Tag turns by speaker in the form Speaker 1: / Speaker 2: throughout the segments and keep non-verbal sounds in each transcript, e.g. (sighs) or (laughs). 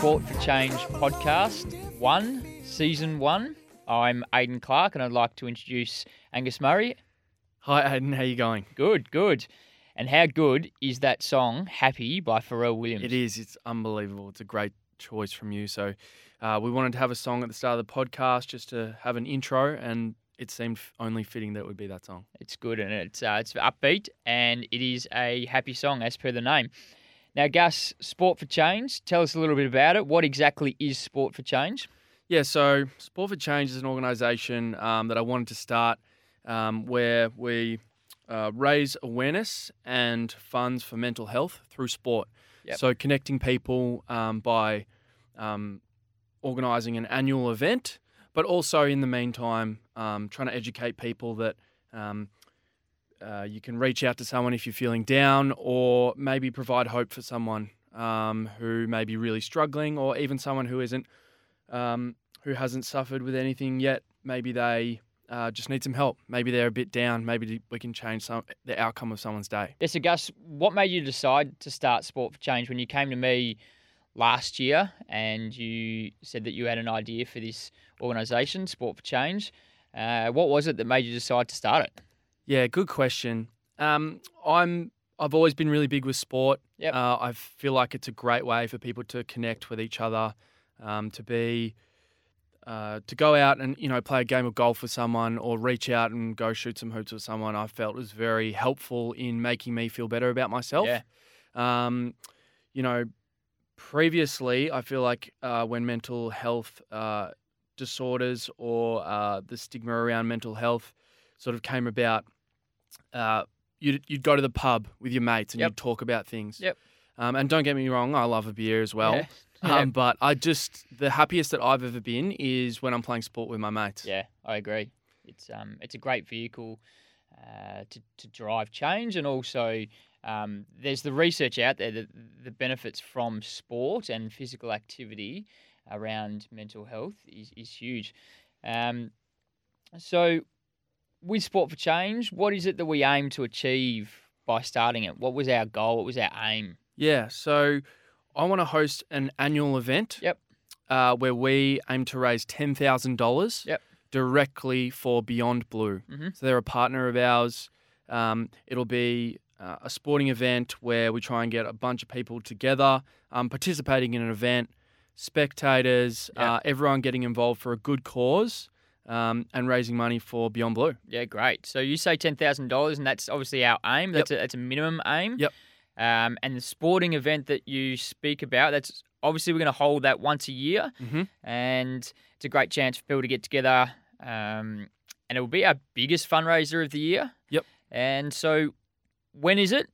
Speaker 1: Sport for Change podcast, one, season one. I'm Aidan Clark, and I'd like to introduce Angus Murray.
Speaker 2: Hi, Aidan. How you going?
Speaker 1: Good, good. And how good is that song, Happy by Pharrell Williams?
Speaker 2: It is. It's unbelievable. It's a great choice from you. So, uh, we wanted to have a song at the start of the podcast just to have an intro, and it seemed only fitting that it would be that song.
Speaker 1: It's good, and it's uh, it's upbeat, and it is a happy song as per the name. Now, Gus, Sport for Change. Tell us a little bit about it. What exactly is Sport for Change?
Speaker 2: Yeah, so Sport for Change is an organisation um, that I wanted to start um, where we uh, raise awareness and funds for mental health through sport.
Speaker 1: Yep.
Speaker 2: So connecting people um, by um, organising an annual event, but also in the meantime um, trying to educate people that um, uh, you can reach out to someone if you're feeling down, or maybe provide hope for someone um, who may be really struggling, or even someone who isn't, um, who hasn't suffered with anything yet. Maybe they uh, just need some help. Maybe they're a bit down. Maybe we can change some the outcome of someone's day.
Speaker 1: Yes, so Gus, what made you decide to start Sport for Change when you came to me last year and you said that you had an idea for this organisation, Sport for Change? Uh, what was it that made you decide to start it?
Speaker 2: Yeah, good question. Um, I'm I've always been really big with sport.
Speaker 1: Yep.
Speaker 2: Uh, I feel like it's a great way for people to connect with each other, um, to be uh, to go out and you know play a game of golf with someone or reach out and go shoot some hoops with someone. I felt was very helpful in making me feel better about myself.
Speaker 1: Yeah.
Speaker 2: Um, you know, previously I feel like uh, when mental health uh, disorders or uh, the stigma around mental health sort of came about, uh, you'd, you'd go to the pub with your mates and
Speaker 1: Yep.
Speaker 2: you'd talk about things.
Speaker 1: Yep.
Speaker 2: Um, and don't get me wrong, I love a beer as well.
Speaker 1: Yeah. (laughs) Yeah.
Speaker 2: Um, but I just the happiest that I've ever been is when I'm playing sport with my mates.
Speaker 1: Yeah, I agree. It's um, it's a great vehicle uh, to to drive change, and also um, there's the research out there that the benefits from sport and physical activity around mental health is is huge. Um, so, with Sport for Change, what is it that we aim to achieve by starting it? What was our goal? What was our aim?
Speaker 2: Yeah, so I want to host an annual event.
Speaker 1: Yep.
Speaker 2: Uh, where we aim to raise ten thousand dollars.
Speaker 1: Yep.
Speaker 2: Directly for Beyond Blue.
Speaker 1: Mhm.
Speaker 2: So they're a partner of ours. Um, it'll be uh, a sporting event where we try and get a bunch of people together, um, participating in an event, spectators,
Speaker 1: Yep.
Speaker 2: uh, everyone getting involved for a good cause, um, and raising money for Beyond Blue.
Speaker 1: Yeah, great. So you say ten thousand dollars, and that's obviously our aim. That's a, that's a minimum aim.
Speaker 2: Yep.
Speaker 1: Um, and the sporting event that you speak about, that's obviously we're going to hold that once a year,
Speaker 2: Mhm.
Speaker 1: and it's a great chance for people to get together. Um, and it will be our biggest fundraiser of the year.
Speaker 2: Yep.
Speaker 1: And so, when is it?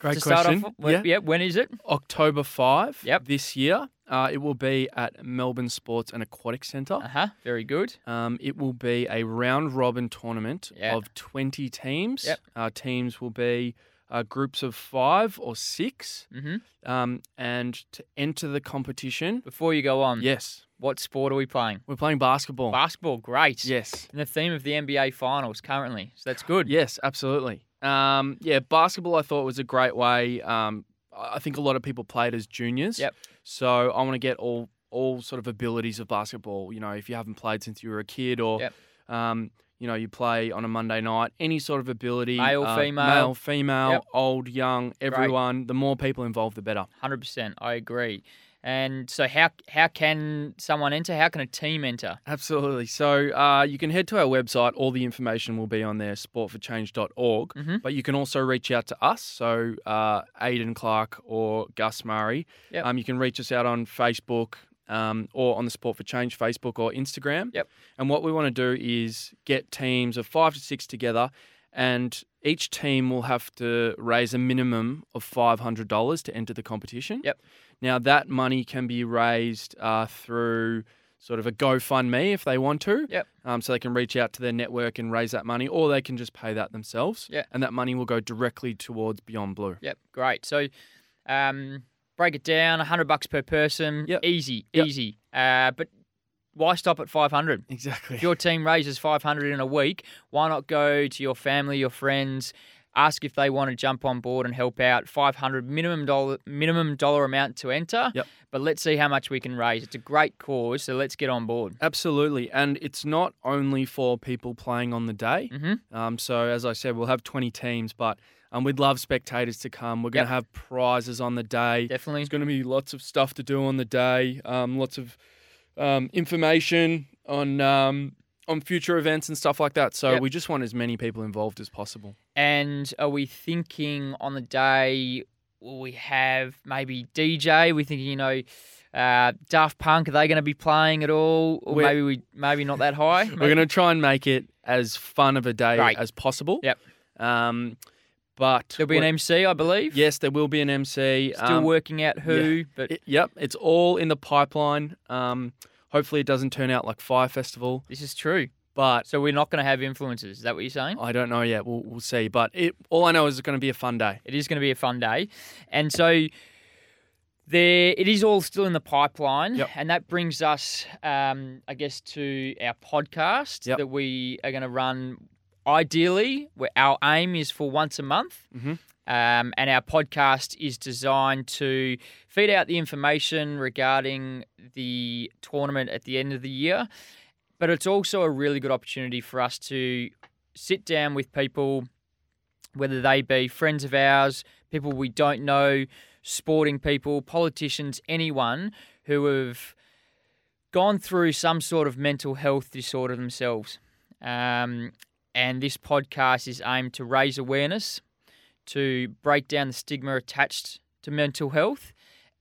Speaker 2: Great
Speaker 1: to start
Speaker 2: question.
Speaker 1: off, with?
Speaker 2: yeah.
Speaker 1: yeah. When is it?
Speaker 2: October 5
Speaker 1: Yep.
Speaker 2: this year. Uh, it will be at Melbourne Sports and Aquatic Centre.
Speaker 1: Uh huh. Very good.
Speaker 2: Um, it will be a round robin tournament
Speaker 1: Yeah.
Speaker 2: of 20 teams.
Speaker 1: Yep.
Speaker 2: Uh, teams will be uh, groups of five or six.
Speaker 1: mm-hmm.
Speaker 2: Um, and to enter the competition,
Speaker 1: Before you go on,
Speaker 2: yes,
Speaker 1: what sport are we playing?
Speaker 2: we're playing basketball.
Speaker 1: Basketball. Great.
Speaker 2: yes.
Speaker 1: And the theme of the NBA Finals currently, so that's good.
Speaker 2: Yes, absolutely. Um, yeah, basketball I thought was a great way. Um, I think a lot of people played as juniors.
Speaker 1: Yep.
Speaker 2: So I want to get all all sort of abilities of basketball. You know, if you haven't played since you were a kid, or
Speaker 1: Yep.
Speaker 2: um, you know, you play on a Monday night, any sort of ability,
Speaker 1: Male,
Speaker 2: uh,
Speaker 1: female.
Speaker 2: male, female,
Speaker 1: Yep.
Speaker 2: old, young, everyone. The more people involved, the better.
Speaker 1: Hundred percent, I agree. And so, how how can someone enter? How can a team enter?
Speaker 2: Absolutely. So uh, you can head to our website. All the information will be on there, sportforchange.org.
Speaker 1: Mhm.
Speaker 2: But you can also reach out to us. So uh, Aidan Clark or Gus Murray.
Speaker 1: Yep.
Speaker 2: Um, you can reach us out on Facebook um, or on the Sport for Change Facebook or Instagram.
Speaker 1: Yep.
Speaker 2: And what we want to do is get teams of five to six together. And each team will have to raise a minimum of $500 to enter the competition.
Speaker 1: Yep.
Speaker 2: Now, that money can be raised uh, through sort of a GoFundMe if they want to.
Speaker 1: Yep.
Speaker 2: Um, so they can reach out to their network and raise that money, or they can just pay that themselves.
Speaker 1: Yeah.
Speaker 2: And that money will go directly towards Beyond Blue.
Speaker 1: Yep, great. So, um, break it down: hundred bucks per person.
Speaker 2: Yep.
Speaker 1: Easy,
Speaker 2: Yep.
Speaker 1: easy. Uh, but why stop at five hundred?
Speaker 2: Exactly.
Speaker 1: If your team raises 500 in a week, why not go to your family, your friends, ask if they want to jump on board and help out. Five hundred minimum dollar minimum dollar amount to enter.
Speaker 2: Yep.
Speaker 1: But let's see how much we can raise. It's a great cause, so let's get on board.
Speaker 2: Absolutely, and it's not only for people playing on the day.
Speaker 1: Mm-hmm.
Speaker 2: Um, so as I said, we'll have 20 teams, but um, we'd love spectators to come. We're going
Speaker 1: Yep.
Speaker 2: to have prizes on the day.
Speaker 1: Definitely.
Speaker 2: There's going to be lots of stuff to do on the day. Um, lots of um, information on um, on future events and stuff like that. So
Speaker 1: Yep.
Speaker 2: we just want as many people involved as possible.
Speaker 1: And are we thinking on the day will we have maybe DJ? We thinking, you know, uh, Daft Punk, are they going to be playing at all? Or
Speaker 2: We're-
Speaker 1: maybe we maybe not that high? (laughs)
Speaker 2: We're going to try and make it as fun of a day
Speaker 1: Great.
Speaker 2: as possible.
Speaker 1: Yep.
Speaker 2: Um, but
Speaker 1: There'll be an MC, I believe.
Speaker 2: Yes, there will be an MC.
Speaker 1: Still
Speaker 2: um,
Speaker 1: working out who, but
Speaker 2: it- yep, it's all in the pipeline. Um, hopefully, it doesn't turn out like Fyre Festival,
Speaker 1: this is true.
Speaker 2: but
Speaker 1: So we're not going to have influencers. Is that what you're saying?
Speaker 2: I don't know yet. We'll, we'll see. But it, all I know is it's going to be a fun day.
Speaker 1: It is going to be a fun day, and so there it is all still in the pipeline,
Speaker 2: Yep.
Speaker 1: and that brings us, um, I guess, to our podcast
Speaker 2: Yep.
Speaker 1: that we are going to run. Ideally, where our aim is for once a month,
Speaker 2: Mhm.
Speaker 1: Um, and our podcast is designed to feed out the information regarding the tournament at the end of the year. But it's also a really good opportunity for us to sit down with people whether they be friends of ours, people we don't know, sporting people, politicians, anyone who have gone through some sort of mental health disorder themselves. Um, and this podcast is aimed to raise awareness, to break down the stigma attached to mental health,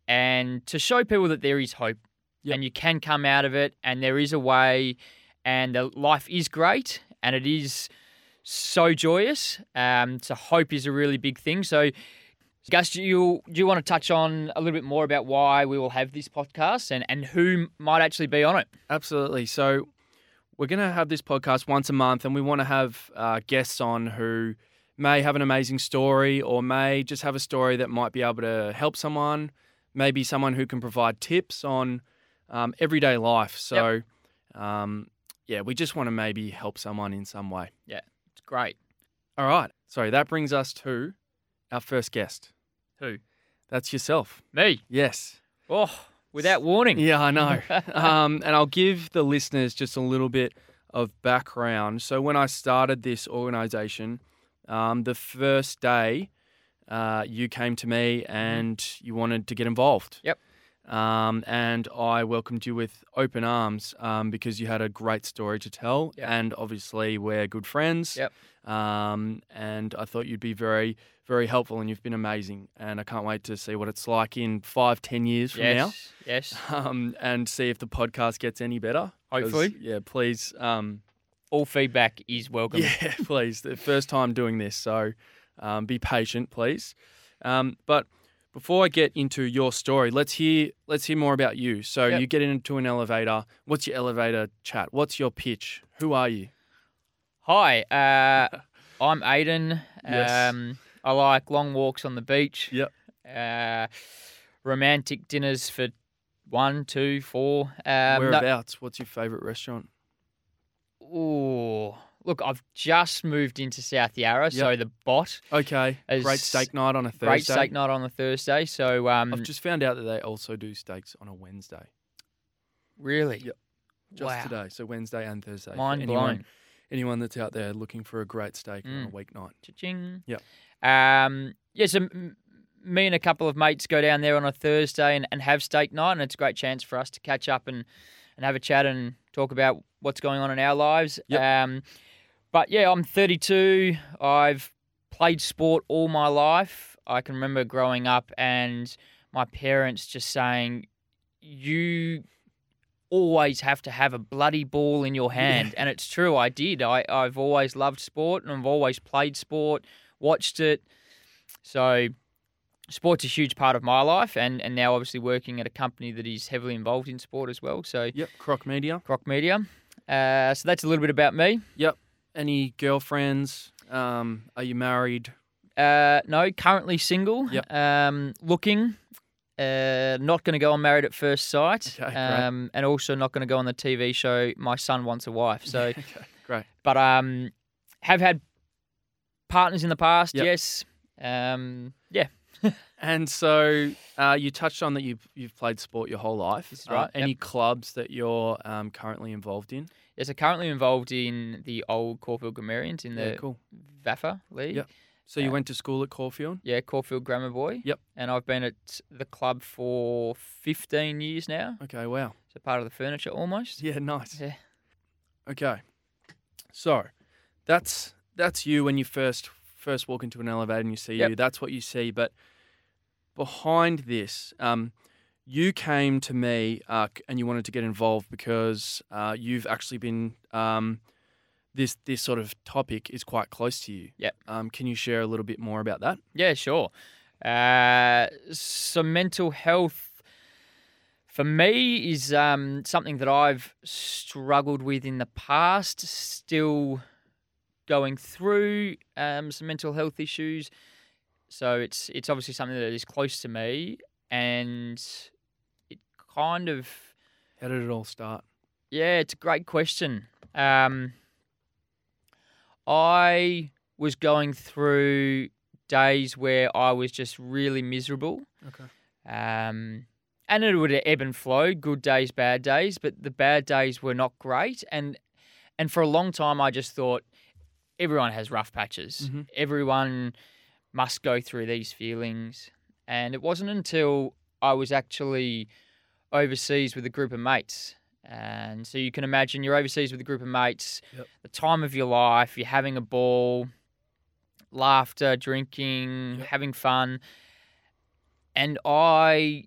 Speaker 1: and to show people that there is hope
Speaker 2: Yep.
Speaker 1: and you can come out of it, and there is a way, and the life is great, and it is so joyous. Um, so hope is a really big thing. So, Gus, do you do you want to touch on a little bit more about why we will have this podcast and and who might actually be on it?
Speaker 2: Absolutely. So we're going to have this podcast once a month, and we want to have uh, guests on who may have an amazing story or may just have a story that might be able to help someone. Maybe someone who can provide tips on um, everyday life. So, um, yeah, we just want to maybe help someone in some way.
Speaker 1: Yeah, it's great.
Speaker 2: All right. Sorry, that brings us to our first guest.
Speaker 1: Who?
Speaker 2: That's yourself.
Speaker 1: Me.
Speaker 2: Yes.
Speaker 1: Oh, without warning.
Speaker 2: Yeah, I know. (laughs) um, and I'll give the listeners just a little bit of background. So, when I started this organization, um, the first day uh, you came to me and you wanted to get involved.
Speaker 1: Mm-hmm. Yep.
Speaker 2: Um, and I welcomed you with open arms um, because you had a great story to tell.
Speaker 1: Yep.
Speaker 2: And obviously, we're good friends.
Speaker 1: Yep.
Speaker 2: Um, and I thought you'd be very, very helpful, and you've been amazing. And I can't wait to see what it's like in five, ten years from now
Speaker 1: yes. Yes. (laughs)
Speaker 2: um, and see if the podcast gets any better.
Speaker 1: Hopefully.
Speaker 2: yeah. Please, um,
Speaker 1: All feedback is welcome.
Speaker 2: yeah, (laughs) please. The first time doing this, so um, be patient, please. Um, but before I get into your story, let's hear let's hear more about you. So
Speaker 1: Yep.
Speaker 2: you get into an elevator. What's your elevator chat? What's your pitch? Who are you?
Speaker 1: Hi, uh, (laughs) I'm Aiden.
Speaker 2: Yes.
Speaker 1: Um, I like long walks on the beach.
Speaker 2: Yep.
Speaker 1: Uh, romantic dinners for one, two, four. Um, no-
Speaker 2: Whereabouts? What's your favorite restaurant?
Speaker 1: Ooh, look, I've just moved into South Yarra, so the bot
Speaker 2: Okay, great steak night on a Thursday.
Speaker 1: great steak night on the Thursday. So um,
Speaker 2: I've just found out that they also do steaks on a Wednesday.
Speaker 1: really,
Speaker 2: Yep. Just
Speaker 1: wow,
Speaker 2: today, so Wednesday and Thursday.
Speaker 1: mind
Speaker 2: anyone-
Speaker 1: blown.
Speaker 2: anyone that's out there looking for a great steak on a
Speaker 1: Mm.
Speaker 2: weeknight.
Speaker 1: Cha-ching.
Speaker 2: Yep.
Speaker 1: Um, yeah, so m- me and a couple of mates go down there on a Thursday and, and have steak night, and it's a great chance for us to catch up and, and have a chat and talk about what's going on in our lives.
Speaker 2: Yep.
Speaker 1: Um, but yeah, I'm 32. I've played sport all my life. I can remember growing up and my parents just saying, "You." Always have to have a bloody ball in your hand, and it's true. I did. I, I've always loved sport, and I've always played sport, watched it. So, sport's is a huge part of my life, and, and now obviously working at a company that is heavily involved in sport as well. So,
Speaker 2: Yep, Croc Media.
Speaker 1: Croc Media. Uh, so that's a little bit about me. Yep.
Speaker 2: Any girlfriends? Um, are you married?
Speaker 1: Uh, no, currently single.
Speaker 2: Yep.
Speaker 1: Um, looking. Uh, not going to go on Married at First Sight.
Speaker 2: Okay,
Speaker 1: um, and also not going to go on the TV show My Son Wants a Wife. So, (laughs)
Speaker 2: okay, great.
Speaker 1: but um, have had partners in the past,
Speaker 2: Yep.
Speaker 1: yes. Um, yeah,
Speaker 2: And so uh, you touched on that you've you've played sport your whole life.
Speaker 1: Right, yep.
Speaker 2: any clubs that you're um, currently involved in?
Speaker 1: yes. I'm currently involved in the old Caulfield Grammarians in the
Speaker 2: yeah, cool.
Speaker 1: VAFA League.
Speaker 2: Yep. So you
Speaker 1: Uh,
Speaker 2: went to school at Caulfield.
Speaker 1: Yeah, Caulfield Grammar Boy.
Speaker 2: Yep.
Speaker 1: And I've been at the club for 15 years now.
Speaker 2: Okay, wow.
Speaker 1: So part of the furniture almost.
Speaker 2: Yeah, nice.
Speaker 1: Yeah.
Speaker 2: Okay. So that's that's you when you first first walk into an elevator and you see
Speaker 1: Yep.
Speaker 2: you. That's what you see. But behind this, um, you came to me uh, and you wanted to get involved because uh, you've actually been um, this this sort of topic is quite close to you.
Speaker 1: Yep.
Speaker 2: Um, can you share a little bit more about that?
Speaker 1: Yeah, sure. Uh, so mental health for me is um, something that I've struggled with in the past. Still going through um, some mental health issues. So it's it's obviously something that is close to me, and it kind of
Speaker 2: How did it all start?
Speaker 1: yeah, it's a great question. Um, I was going through days where I was just really miserable.
Speaker 2: Okay.
Speaker 1: Um, and it would ebb and flow, good days, bad days, but the bad days were not great. And and for a long time, I just thought everyone has rough patches.
Speaker 2: Mhm.
Speaker 1: Everyone must go through these feelings. And it wasn't until I was actually overseas with a group of mates. And so you can imagine you're overseas with a group of mates,
Speaker 2: Yep.
Speaker 1: the time of your life, you're having a ball, laughter, drinking,
Speaker 2: Yep.
Speaker 1: having fun. And I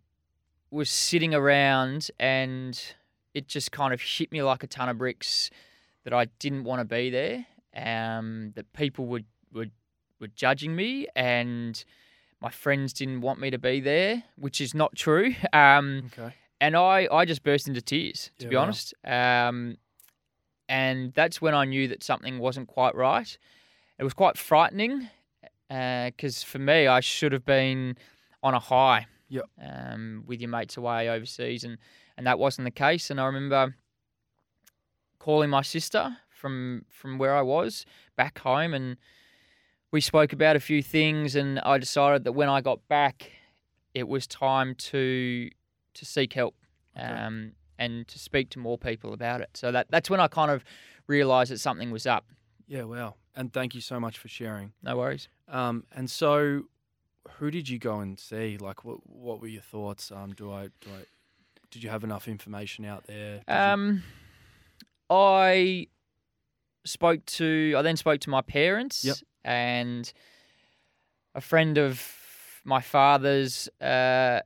Speaker 1: was sitting around and it just kind of hit me like a ton of bricks that I didn't want to be there. Um, that people would, would were judging me and my friends didn't want me to be there, which is not true. (laughs) Um,
Speaker 2: Okay.
Speaker 1: and I, I just burst into tears, to
Speaker 2: Yeah,
Speaker 1: be
Speaker 2: wow.
Speaker 1: honest. Um, and that's when I knew that something wasn't quite right. It was quite frightening because for me, I should have been on a high
Speaker 2: Yep.
Speaker 1: um, with your mates away overseas, and, and that wasn't the case. And I remember calling my sister from from where I was back home, and we spoke about a few things, and I decided that when I got back, it was time to to seek help
Speaker 2: Okay.
Speaker 1: um, and to speak to more people about it. So that that's when I kind of realised that something was up.
Speaker 2: Yeah. Wow. And thank you so much for sharing.
Speaker 1: No worries.
Speaker 2: Um, and so, who did you go and see? Like, what what were your thoughts? Um, do I do I did you have enough information out there? Did you-
Speaker 1: Um, I spoke to. I then spoke to my parents
Speaker 2: Yep.
Speaker 1: And a friend of my father's uh,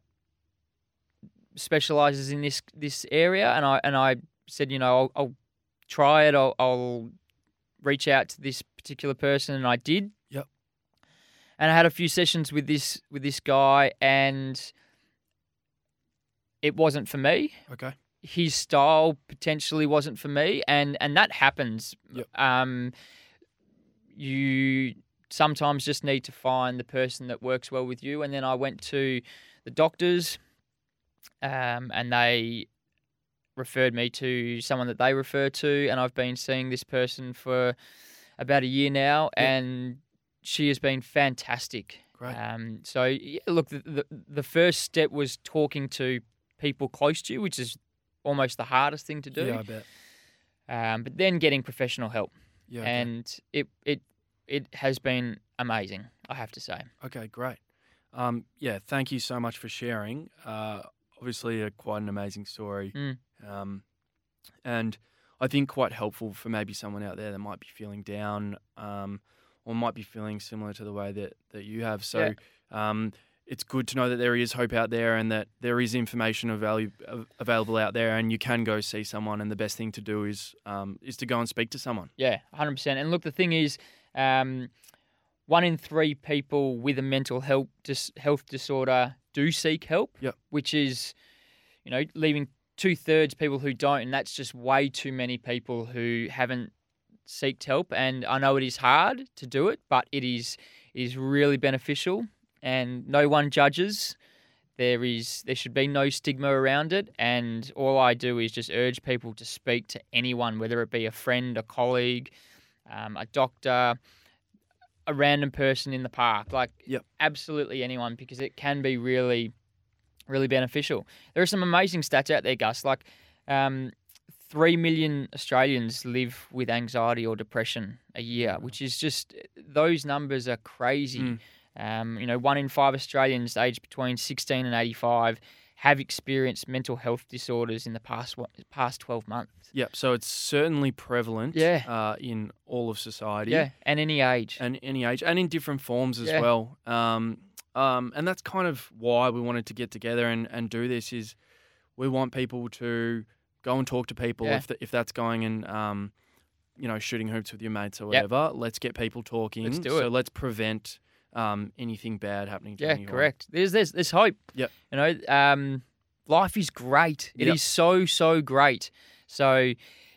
Speaker 1: specializes in this this area, and I and I said, you know, I'll, I'll try it. I'll, I'll reach out to this particular person, and I did.
Speaker 2: Yep.
Speaker 1: And I had a few sessions with this with this guy, and it wasn't for me
Speaker 2: okay.
Speaker 1: his style potentially wasn't for me and and that happens
Speaker 2: Yep.
Speaker 1: um you sometimes just need to find the person that works well with you and then I went to the doctors um and they referred me to someone that they refer to and I've been seeing this person for about a year now and she has been fantastic
Speaker 2: Great.
Speaker 1: um, so yeah, look, the, the the first step was talking to people close to you, which is almost the hardest thing to do.
Speaker 2: Yeah, I bet.
Speaker 1: Um, but then getting professional help,
Speaker 2: Yeah.
Speaker 1: and it it it has been amazing. I have to say.
Speaker 2: Okay, great. Um, yeah, thank you so much for sharing. Uh, obviously, a, quite an amazing story,
Speaker 1: Mm.
Speaker 2: um, and I think quite helpful for maybe someone out there that might be feeling down, um, or might be feeling similar to the way that that you have. So, um, it's good to know that there is hope out there, and that there is information avail- available out there, and you can go see someone. And the best thing to do is um, is to go and speak to someone.
Speaker 1: Yeah, hundred percent. And look, the thing is, um, one in three people with a mental health dis- health disorder do seek help.
Speaker 2: Yep.
Speaker 1: Which is, you know, leaving two thirds people who don't, and that's just way too many people who haven't seeked help. And I know it is hard to do it, but it is it is really beneficial, and no one judges. There is there should be no stigma around it, and all I do is just urge people to speak to anyone, whether it be a friend, a colleague, um, a doctor, a random person in the park, like
Speaker 2: Yep.
Speaker 1: absolutely anyone, because it can be really, really beneficial. There are some amazing stats out there, Gus. Like, um, three million Australians live with anxiety or depression a year, which is just those numbers are crazy.
Speaker 2: Mm.
Speaker 1: Um, you know, one in five Australians aged between 16 and 85 have experienced mental health disorders in the past what, past 12 months.
Speaker 2: Yep. So it's certainly prevalent.
Speaker 1: Yeah.
Speaker 2: Uh, in all of society.
Speaker 1: Yeah, and any age.
Speaker 2: And any age, and in different forms as
Speaker 1: Yeah.
Speaker 2: well. Um, um, and that's kind of why we wanted to get together and, and do this. Is we want people to go and talk to people
Speaker 1: Yeah.
Speaker 2: if the, if that's going and um, you know shooting hoops with your mates or
Speaker 1: Yep.
Speaker 2: whatever. Let's get people talking.
Speaker 1: Let's do
Speaker 2: so
Speaker 1: it.
Speaker 2: let's prevent um, anything bad happening. To
Speaker 1: Yeah,
Speaker 2: anyone.
Speaker 1: correct. There's there's there's hope.
Speaker 2: Yep.
Speaker 1: You know, um, life is great. It is
Speaker 2: Yep.
Speaker 1: so so great. So,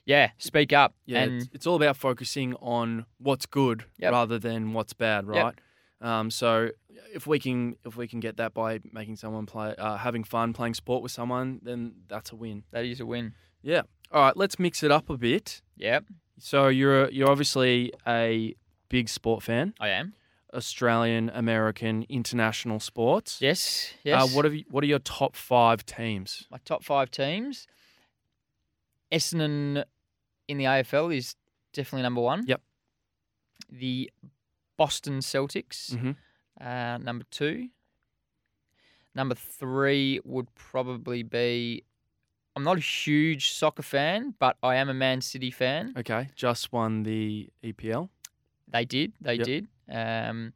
Speaker 1: yeah, speak up.
Speaker 2: Yeah,
Speaker 1: and
Speaker 2: it's, it's all about focusing on what's good
Speaker 1: Yep.
Speaker 2: rather than what's bad,
Speaker 1: Yep.
Speaker 2: right? Um, so if we can if we can get that by making someone play, uh, having fun playing sport with someone, then that's a win.
Speaker 1: that is a win.
Speaker 2: Yeah. All right, let's mix it up a bit.
Speaker 1: Yep,
Speaker 2: So you're you're obviously a big sport fan,
Speaker 1: I am.
Speaker 2: Australian, American, international sports.
Speaker 1: Yes, yes.
Speaker 2: Uh, what have you, what are your top five teams?
Speaker 1: my top five teams? Essendon in the AFL is definitely number one.
Speaker 2: Yep.
Speaker 1: The Boston Celtics,
Speaker 2: Mhm.
Speaker 1: uh, number two. Number three would probably be. I'm not a huge soccer fan, but I am a Man City fan.
Speaker 2: Okay, just won the EPL.
Speaker 1: They did. They
Speaker 2: Yep.
Speaker 1: did. Um,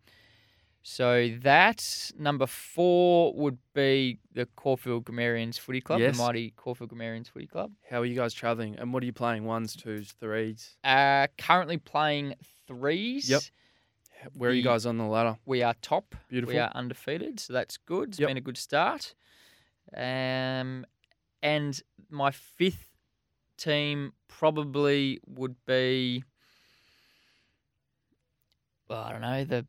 Speaker 1: so that number four would be the Caulfield Grammarians Footy Club,
Speaker 2: Yes.
Speaker 1: the mighty Caulfield Grammarians Footy Club.
Speaker 2: How are you guys traveling? And what are you playing? Ones, twos, threes?
Speaker 1: Uh, currently playing threes.
Speaker 2: Yep. Where are you guys on the ladder?
Speaker 1: We are top.
Speaker 2: Beautiful.
Speaker 1: We are undefeated, so that's good. It's
Speaker 2: Yep.
Speaker 1: been a good start. Um, and my fifth team probably would be, well, I don't know, the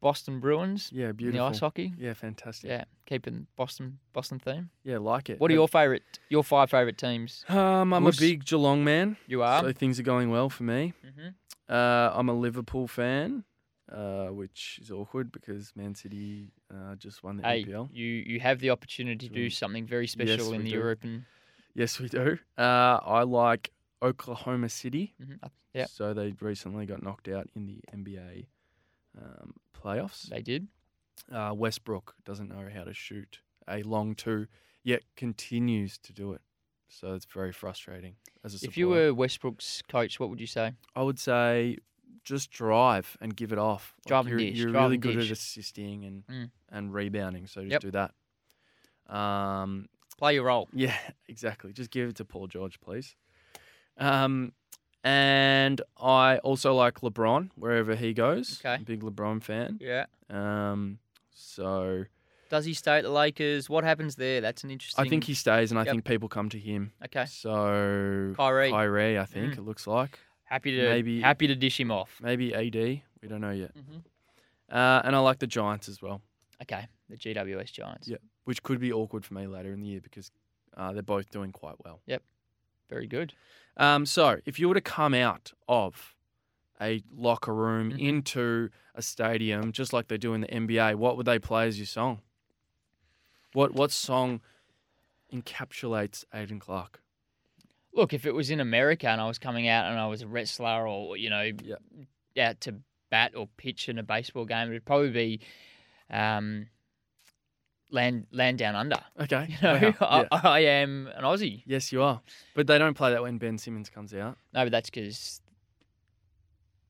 Speaker 1: Boston Bruins
Speaker 2: Yeah,
Speaker 1: in the
Speaker 2: beautiful.
Speaker 1: ice hockey.
Speaker 2: Yeah, fantastic.
Speaker 1: Yeah, keeping Boston Boston theme.
Speaker 2: Yeah, like it.
Speaker 1: What are your favourite? Your five favourite teams?
Speaker 2: Um, I'm a big Geelong man,
Speaker 1: You are.
Speaker 2: so things are going well for me.
Speaker 1: hmm
Speaker 2: Uh, I'm a Liverpool fan, uh, which is awkward because Man City uh, just won the
Speaker 1: Hey,
Speaker 2: EPL.
Speaker 1: you you have the opportunity to do something very special in the
Speaker 2: do.
Speaker 1: European.
Speaker 2: Yes, we do. Uh, I like Oklahoma City.
Speaker 1: Mhm. Uh, Yep,
Speaker 2: So they recently got knocked out in the NBA um, playoffs.
Speaker 1: they did.
Speaker 2: Uh, Westbrook doesn't know how to shoot a long two, yet continues to do it. So it's very frustrating as a supporter.
Speaker 1: If you were Westbrook's coach, what would you say?
Speaker 2: I would say just drive and give it off. Like,
Speaker 1: Drive and
Speaker 2: you're,
Speaker 1: dish,
Speaker 2: You're
Speaker 1: drive
Speaker 2: really good
Speaker 1: dish.
Speaker 2: at assisting and
Speaker 1: Mm.
Speaker 2: and rebounding, so just
Speaker 1: Yep.
Speaker 2: do that. Um,
Speaker 1: Play your role. (laughs)
Speaker 2: yeah, exactly. Just give it to Paul George, please. Um, and I also like LeBron wherever he goes.
Speaker 1: Okay.
Speaker 2: Big LeBron fan.
Speaker 1: Yeah.
Speaker 2: Um, so
Speaker 1: Does he stay at the Lakers? What happens there? That's an interesting.
Speaker 2: I think he stays, and I
Speaker 1: Yep.
Speaker 2: think people come to him.
Speaker 1: Okay.
Speaker 2: So
Speaker 1: Kyrie.
Speaker 2: Kyrie, I think
Speaker 1: Mm.
Speaker 2: it looks like
Speaker 1: Happy to
Speaker 2: maybe-
Speaker 1: happy to dish him off.
Speaker 2: maybe AD. We don't know yet.
Speaker 1: hmm
Speaker 2: Uh, and I like the Giants as well.
Speaker 1: Okay. The GWS Giants.
Speaker 2: Yeah. which could be awkward for me later in the year because uh, they're both doing quite well.
Speaker 1: Yep, very good.
Speaker 2: Um, so, if you were to come out of a locker room
Speaker 1: Mhm.
Speaker 2: into a stadium, just like they do in the NBA, what would they play as your song? What what song encapsulates Aiden Clark?
Speaker 1: Look, if it was in America and I was coming out and I was a wrestler or you know,
Speaker 2: Yep.
Speaker 1: out to bat or pitch in a baseball game, it'd probably be um, land land down under.
Speaker 2: Okay. (laughs)
Speaker 1: You know,
Speaker 2: wow, yeah.
Speaker 1: I, I am an Aussie.
Speaker 2: Yes, you are. But they don't play that when Ben Simmons comes out.
Speaker 1: No, but that's because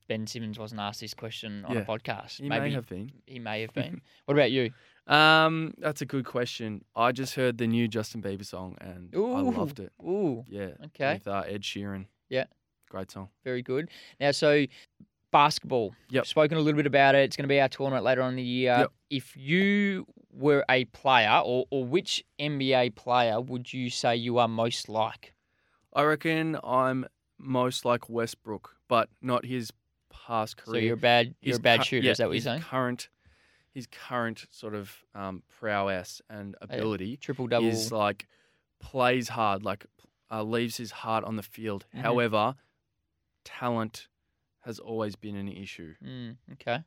Speaker 1: Ben Simmons wasn't asked this question on
Speaker 2: Yeah.
Speaker 1: a podcast.
Speaker 2: He
Speaker 1: Maybe
Speaker 2: may have been.
Speaker 1: he may have been. (laughs) what about you?
Speaker 2: Um, that's a good question. I just heard the new Justin Bieber song and I loved it.
Speaker 1: Ooh,
Speaker 2: Yeah.
Speaker 1: Okay.
Speaker 2: With uh, Ed Sheeran.
Speaker 1: Yeah.
Speaker 2: Great song.
Speaker 1: very good. Now, so basketball.
Speaker 2: Yep.
Speaker 1: Spoken a little bit about it. It's going to be our tournament later on in the year.
Speaker 2: Yep.
Speaker 1: If you were a player, or, or which NBA player would you say you are most like?
Speaker 2: I reckon I'm most like Westbrook, but not his past career.
Speaker 1: So you're a bad, you're
Speaker 2: His
Speaker 1: a bad
Speaker 2: cu-
Speaker 1: shooter.
Speaker 2: yeah,
Speaker 1: is that what you're
Speaker 2: his
Speaker 1: saying?
Speaker 2: Current, his current sort of um, prowess and ability
Speaker 1: Triple double.
Speaker 2: is like plays hard, like uh, leaves his heart on the field.
Speaker 1: Mhm.
Speaker 2: However, talent has always been an issue.
Speaker 1: Mm, okay.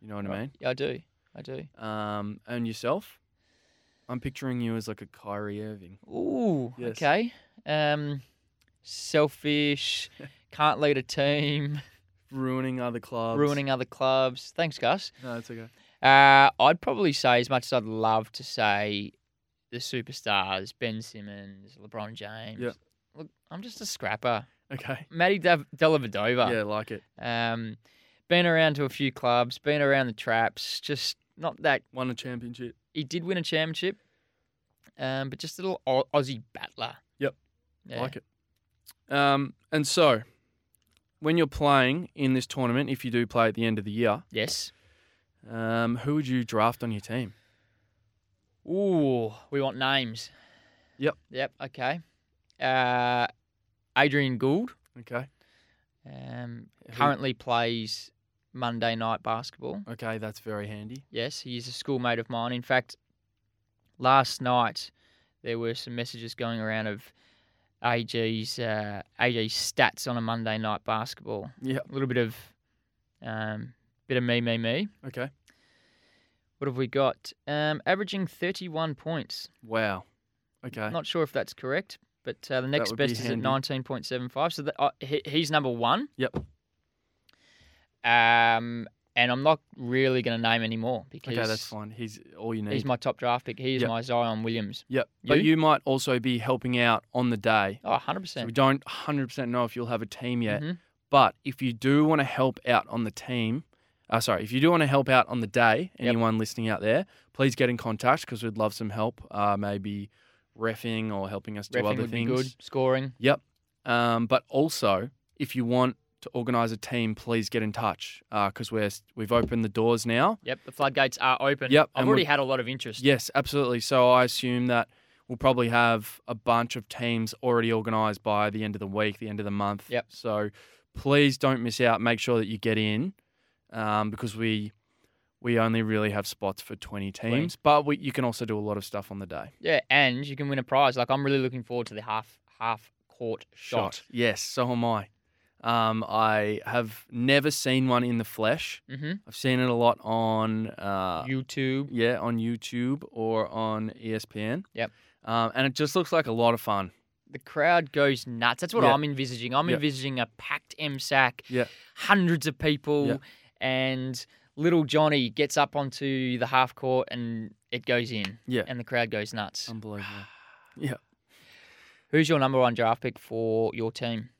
Speaker 2: You know what I mean?
Speaker 1: Yeah, I do. I do.
Speaker 2: Um, and yourself? I'm picturing you as like a Kyrie Irving.
Speaker 1: Ooh.
Speaker 2: Yes.
Speaker 1: Okay. Um, selfish. (laughs) can't lead a team.
Speaker 2: Ruining other clubs.
Speaker 1: Ruining other clubs. Thanks, Gus.
Speaker 2: No, it's okay.
Speaker 1: Uh, I'd probably say, as much as I'd love to say the superstars, Ben Simmons, LeBron James.
Speaker 2: Yep.
Speaker 1: Look, I'm just a scrapper.
Speaker 2: Okay.
Speaker 1: Matty Dellavedova.
Speaker 2: Yeah, like it.
Speaker 1: Um, been around to a few clubs, been around the traps. Just not that
Speaker 2: Won a championship.
Speaker 1: he did win a championship, um, but just a little Au- Aussie battler.
Speaker 2: Yep.
Speaker 1: Yeah.
Speaker 2: Like it. Um, and so, when you're playing in this tournament, if you do play at the end of the year,
Speaker 1: Yes.
Speaker 2: um, who would you draft on your team?
Speaker 1: Ooh, we want names.
Speaker 2: Yep.
Speaker 1: Yep. Okay. Uh, Adrian Gould
Speaker 2: Okay.
Speaker 1: um, currently plays Monday night basketball.
Speaker 2: Okay, that's very handy.
Speaker 1: Yes, he is a schoolmate of mine. In fact, last night there were some messages going around of AG's uh, AG's stats on a Monday night basketball.
Speaker 2: Yep.
Speaker 1: A little bit of um, bit of me, me, me.
Speaker 2: Okay.
Speaker 1: What have we got? Um, averaging 31 points.
Speaker 2: Wow. Okay.
Speaker 1: Not sure if that's correct, but uh, the next
Speaker 2: would be
Speaker 1: best is
Speaker 2: handy.
Speaker 1: at 19.75. So that, uh, he, he's number one.
Speaker 2: Yep.
Speaker 1: Um, and I'm not really going to name any more because
Speaker 2: okay, that's fine. He's all you need.
Speaker 1: he's my top draft pick. He is
Speaker 2: Yep.
Speaker 1: my Zion Williams.
Speaker 2: yep. But
Speaker 1: You?
Speaker 2: you might also be helping out on the day.
Speaker 1: Oh, 100%.
Speaker 2: So we don't 100% know if you'll have a team yet.
Speaker 1: Mhm.
Speaker 2: But if you do want to help out on the team, uh, sorry, if you do want to help out on the day,
Speaker 1: Yep.
Speaker 2: anyone listening out there, please get in contact because we'd love some help. Uh, maybe refing or helping us do
Speaker 1: Reffing
Speaker 2: other things.
Speaker 1: be good. Scoring. Yep.
Speaker 2: Um, but also, if you want to organise a team, please get in touch because we're we've opened the doors now.
Speaker 1: Yep, the floodgates are open.
Speaker 2: Yep,
Speaker 1: I've already had a lot of interest.
Speaker 2: Yes, absolutely. So I assume that we'll probably have a bunch of teams already organised by the end of the week, the end of the month.
Speaker 1: Yep.
Speaker 2: So please don't miss out. Make sure that you get in um, because we we only really have spots for 20 teams, but we, you can also do a lot of stuff on the day.
Speaker 1: Yeah, and you can win a prize. Like I'm really looking forward to the half half court shot.
Speaker 2: Yes, so am I. Um, I have never seen one in the flesh.
Speaker 1: Mm-hmm.
Speaker 2: I've seen it a lot on uh,
Speaker 1: YouTube.
Speaker 2: yeah on YouTube or on ESPN.
Speaker 1: Yep.
Speaker 2: Um, and it just looks like a lot of fun.
Speaker 1: The crowd goes nuts. That's what
Speaker 2: Yeah.
Speaker 1: I'm envisaging. I'm
Speaker 2: Yeah.
Speaker 1: envisaging a packed MSAC,
Speaker 2: Yeah.
Speaker 1: hundreds of people,
Speaker 2: Yeah.
Speaker 1: and little Johnny gets up onto the half court and it goes in.
Speaker 2: Yeah.
Speaker 1: And the crowd goes nuts.
Speaker 2: Unbelievable. (sighs) Yeah.
Speaker 1: Who's your number one draft pick for your team?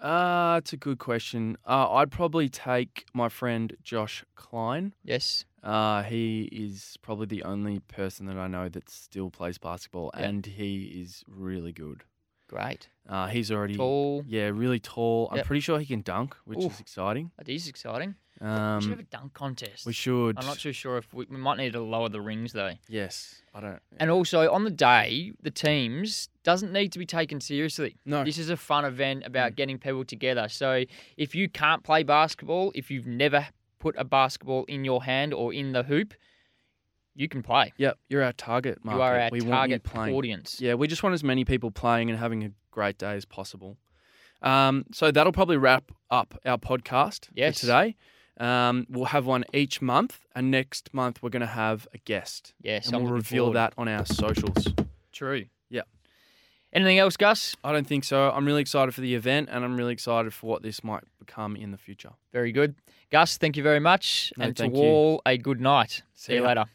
Speaker 2: Uh, it's a good question. Uh, I'd probably take my friend Josh Klein.
Speaker 1: Yes.
Speaker 2: Uh, he is probably the only person that I know that still plays basketball,
Speaker 1: Yeah.
Speaker 2: and he is really good.
Speaker 1: Great.
Speaker 2: Uh, he's already
Speaker 1: Tall.
Speaker 2: yeah, really tall. I'm pretty sure he can dunk, which is exciting.
Speaker 1: That is exciting. We should
Speaker 2: Um,
Speaker 1: have a dunk contest.
Speaker 2: we should.
Speaker 1: I'm not too sure if we, we might need to lower the rings though.
Speaker 2: Yes, I don't.
Speaker 1: And also on the day, the teams doesn't need to be taken seriously.
Speaker 2: no,
Speaker 1: This is a fun event about
Speaker 2: Mm.
Speaker 1: getting people together. So if you can't play basketball, if you've never put a basketball in your hand or in the hoop, you can play.
Speaker 2: Yep, you're our target market.
Speaker 1: You are our
Speaker 2: we
Speaker 1: target audience.
Speaker 2: Yeah, we just want as many people playing and having a great day as possible. Um, so that'll probably wrap up our podcast
Speaker 1: Yes.
Speaker 2: for today. Um, we'll have one each month, and next month we're going to have a guest,
Speaker 1: Yes,
Speaker 2: and
Speaker 1: I'm
Speaker 2: we'll reveal
Speaker 1: forward.
Speaker 2: that on our socials.
Speaker 1: True.
Speaker 2: Yeah.
Speaker 1: Anything else, Gus?
Speaker 2: I don't think so. I'm really excited for the event, and I'm really excited for what this might become in the future.
Speaker 1: Very good. Gus, thank you very much.
Speaker 2: No,
Speaker 1: and to
Speaker 2: you.
Speaker 1: all, a good night. See,
Speaker 2: See
Speaker 1: you later.